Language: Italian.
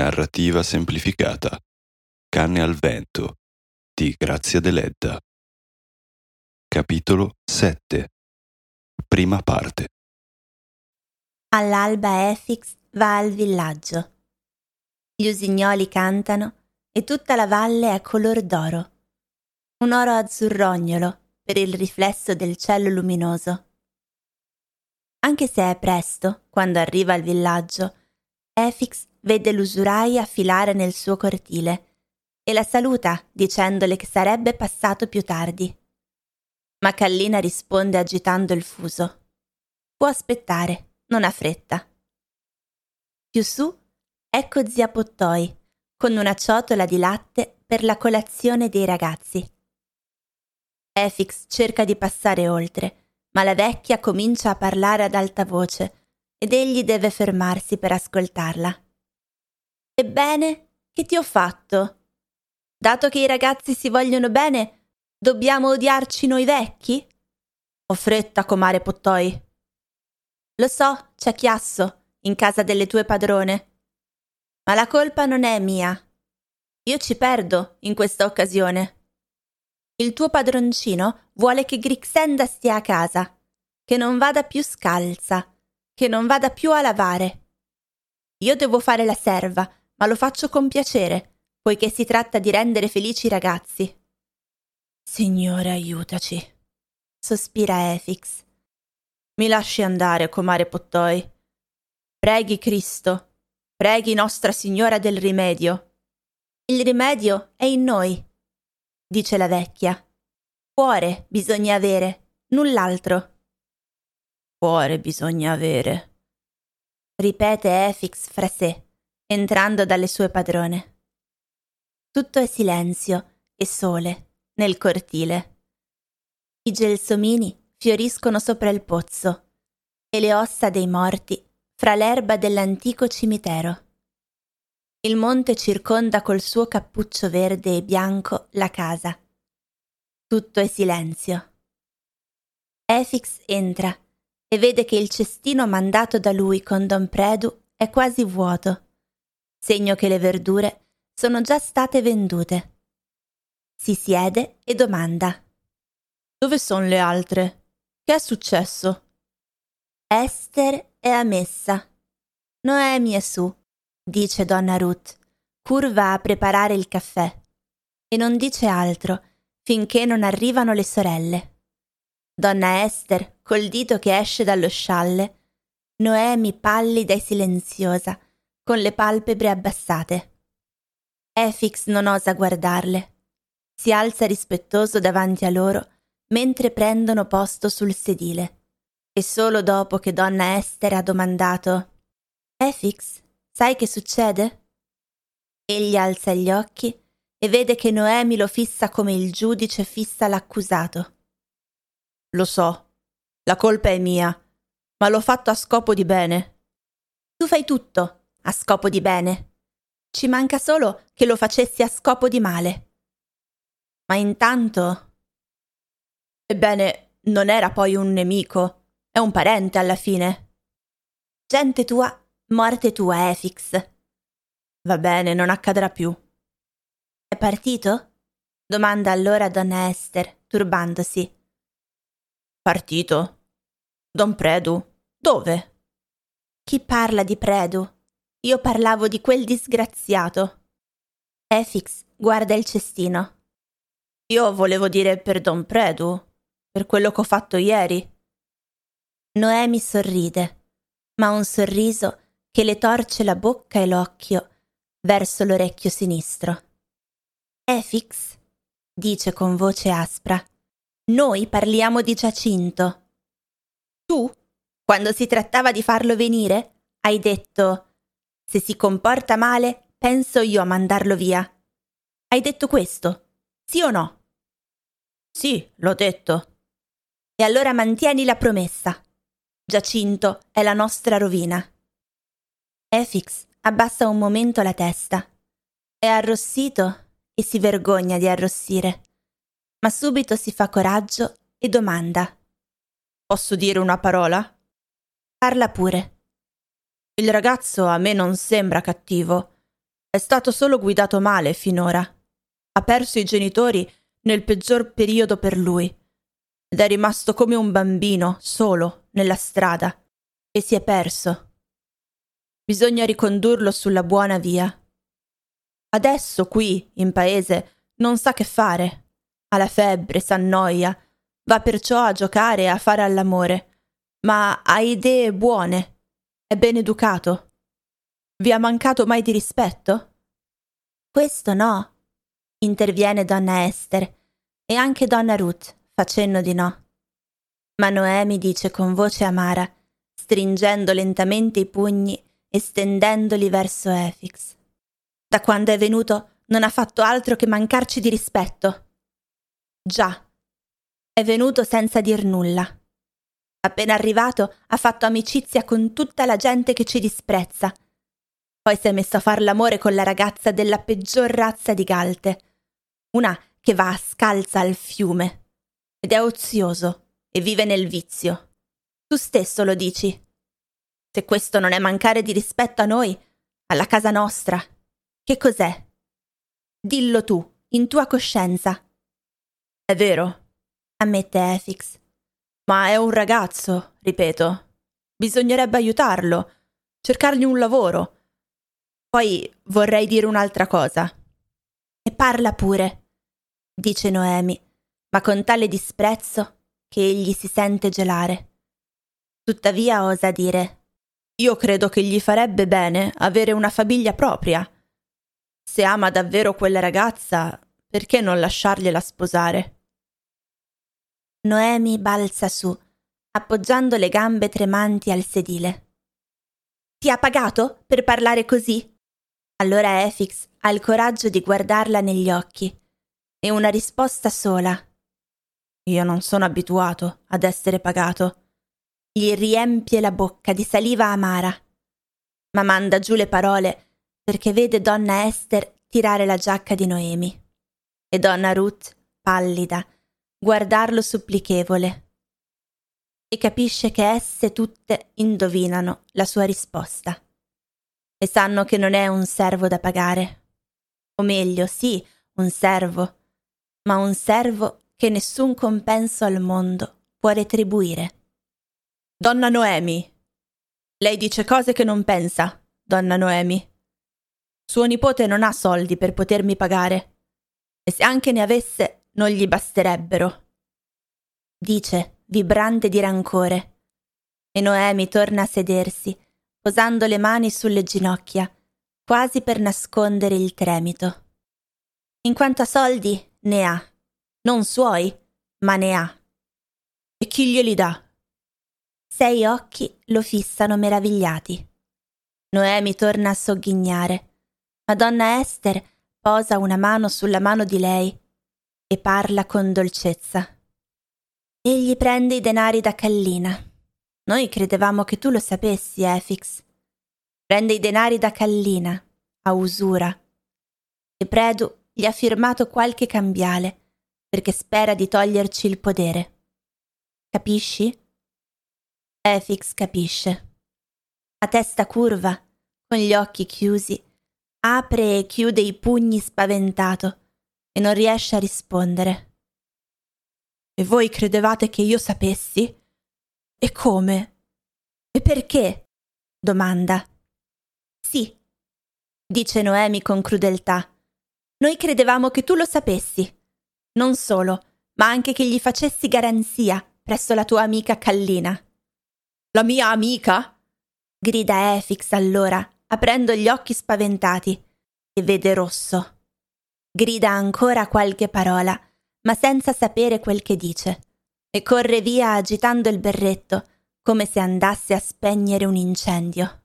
Narrativa semplificata. Canne al vento di Grazia Deledda. Capitolo 7. Prima parte. All'alba Efix va al villaggio. Gli usignoli cantano e tutta la valle è color d'oro. Un oro azzurrognolo per il riflesso del cielo luminoso. Anche se è presto, quando arriva al villaggio, Efix vede l'usuraia filare nel suo cortile e la saluta dicendole che sarebbe passato più tardi. Ma Kallina risponde agitando il fuso. Può aspettare, non ha fretta. Più su, ecco zia Pottoi, con una ciotola di latte per la colazione dei ragazzi. Efix cerca di passare oltre, ma la vecchia comincia a parlare ad alta voce ed egli deve fermarsi per ascoltarla. Ebbene, che ti ho fatto? Dato che i ragazzi si vogliono bene, dobbiamo odiarci noi vecchi? Ho fretta, comare Pottoi. Lo so, c'è chiasso, in casa delle tue padrone. Ma la colpa non è mia. Io ci perdo in questa occasione. Il tuo padroncino vuole che Grixenda stia a casa, che non vada più scalza, che non vada più a lavare. Io devo fare la serva, ma lo faccio con piacere, poiché si tratta di rendere felici i ragazzi. Signore, aiutaci, sospira Efix. Mi lasci andare, comare Pottoi. Preghi Cristo, preghi Nostra Signora del rimedio. Il rimedio è in noi, dice la vecchia. Cuore bisogna avere, null'altro. Cuore bisogna avere, ripete Efix fra sé entrando dalle sue padrone. Tutto è silenzio e sole nel cortile. I gelsomini fioriscono sopra il pozzo e le ossa dei morti fra l'erba dell'antico cimitero. Il monte circonda col suo cappuccio verde e bianco la casa. Tutto è silenzio. Efix entra e vede che il cestino mandato da lui con Don Predu è quasi vuoto segno che le verdure sono già state vendute. Si siede e domanda. Dove sono le altre? Che è successo? Esther è a messa. Noemi è su, dice donna Ruth, curva a preparare il caffè, e non dice altro finché non arrivano le sorelle. Donna Esther, col dito che esce dallo scialle, Noemi pallida e silenziosa, con le palpebre abbassate. Efix non osa guardarle. Si alza rispettoso davanti a loro mentre prendono posto sul sedile. E solo dopo che donna Esther ha domandato Efix, sai che succede? Egli alza gli occhi e vede che Noemi lo fissa come il giudice fissa l'accusato. Lo so, la colpa è mia, ma l'ho fatto a scopo di bene. Tu fai tutto, a scopo di bene. Ci manca solo che lo facessi a scopo di male. Ma intanto... Ebbene, non era poi un nemico, è un parente alla fine. Gente tua, morte tua, Efix. Va bene, non accadrà più. È partito? domanda allora donna Esther, turbandosi. Partito? Don Predu? Dove? Chi parla di Predu? Io parlavo di quel disgraziato. Efix guarda il cestino. Io volevo dire per Don Predu, per quello che ho fatto ieri. Noemi sorride, ma un sorriso che le torce la bocca e l'occhio verso l'orecchio sinistro. Efix, dice con voce aspra, noi parliamo di Giacinto. Tu, quando si trattava di farlo venire, hai detto se si comporta male, penso io a mandarlo via. Hai detto questo? Sì o no? Sì, l'ho detto. E allora mantieni la promessa. Giacinto è la nostra rovina. Efix abbassa un momento la testa. È arrossito e si vergogna di arrossire. Ma subito si fa coraggio e domanda. Posso dire una parola? Parla pure. Il ragazzo a me non sembra cattivo. È stato solo guidato male finora. Ha perso i genitori nel peggior periodo per lui ed è rimasto come un bambino, solo, nella strada, e si è perso. Bisogna ricondurlo sulla buona via. Adesso qui, in paese, non sa che fare. Ha la febbre, s'annoia, va perciò a giocare e a fare all'amore, ma ha idee buone, è ben educato. Vi ha mancato mai di rispetto? Questo no, interviene donna Esther e anche donna Ruth fa cenno di no. Ma Noemi dice con voce amara, stringendo lentamente i pugni e stendendoli verso Efix. Da quando è venuto non ha fatto altro che mancarci di rispetto. Già, è venuto senza dir nulla. Appena arrivato ha fatto amicizia con tutta la gente che ci disprezza. Poi si è messo a far l'amore con la ragazza della peggior razza di galte, una che va a scalza al fiume, ed è ozioso e vive nel vizio. Tu stesso lo dici. Se questo non è mancare di rispetto a noi, alla casa nostra, che cos'è? Dillo tu, in tua coscienza. È vero, ammette Efix. Ma è un ragazzo, ripeto. Bisognerebbe aiutarlo, cercargli un lavoro. Poi vorrei dire un'altra cosa. E parla pure, dice Noemi, ma con tale disprezzo che egli si sente gelare. Tuttavia osa dire Io credo che gli farebbe bene avere una famiglia propria. Se ama davvero quella ragazza, perché non lasciargliela sposare? Noemi balza su, appoggiando le gambe tremanti al sedile. Ti ha pagato per parlare così? Allora Efix ha il coraggio di guardarla negli occhi. E una risposta sola. Io non sono abituato ad essere pagato. Gli riempie la bocca di saliva amara, ma manda giù le parole perché vede donna Esther tirare la giacca di Noemi e donna Ruth, pallida, guardarlo supplichevole. E capisce che esse tutte indovinano la sua risposta e sanno che non è un servo da pagare. O meglio, sì, un servo, ma un servo che nessun compenso al mondo può retribuire. Donna Noemi. Lei dice cose che non pensa, donna Noemi. Suo nipote non ha soldi per potermi pagare, e se anche ne avesse non gli basterebbero. Dice, vibrante di rancore. E Noemi torna a sedersi, posando le mani sulle ginocchia, quasi per nascondere il tremito. In quanto a soldi, ne ha non suoi, ma ne ha. E chi glieli dà? Sei occhi lo fissano meravigliati. Noemi torna a sogghignare. Madonna Esther posa una mano sulla mano di lei e parla con dolcezza. Egli prende i denari da Callina. Noi credevamo che tu lo sapessi, Efix. Prende i denari da Callina, a usura. E Predu gli ha firmato qualche cambiale perché spera di toglierci il podere. Capisci? Efix capisce. A testa curva, con gli occhi chiusi, apre e chiude i pugni spaventato e non riesce a rispondere. E voi credevate che io sapessi? E come? E perché? domanda. Sì, dice Noemi con crudeltà. Noi credevamo che tu lo sapessi. Non solo, ma anche che gli facessi garanzia presso la tua amica Callina. La mia amica? grida Efix allora, aprendo gli occhi spaventati, e vede rosso. Grida ancora qualche parola, ma senza sapere quel che dice, e corre via agitando il berretto, come se andasse a spegnere un incendio.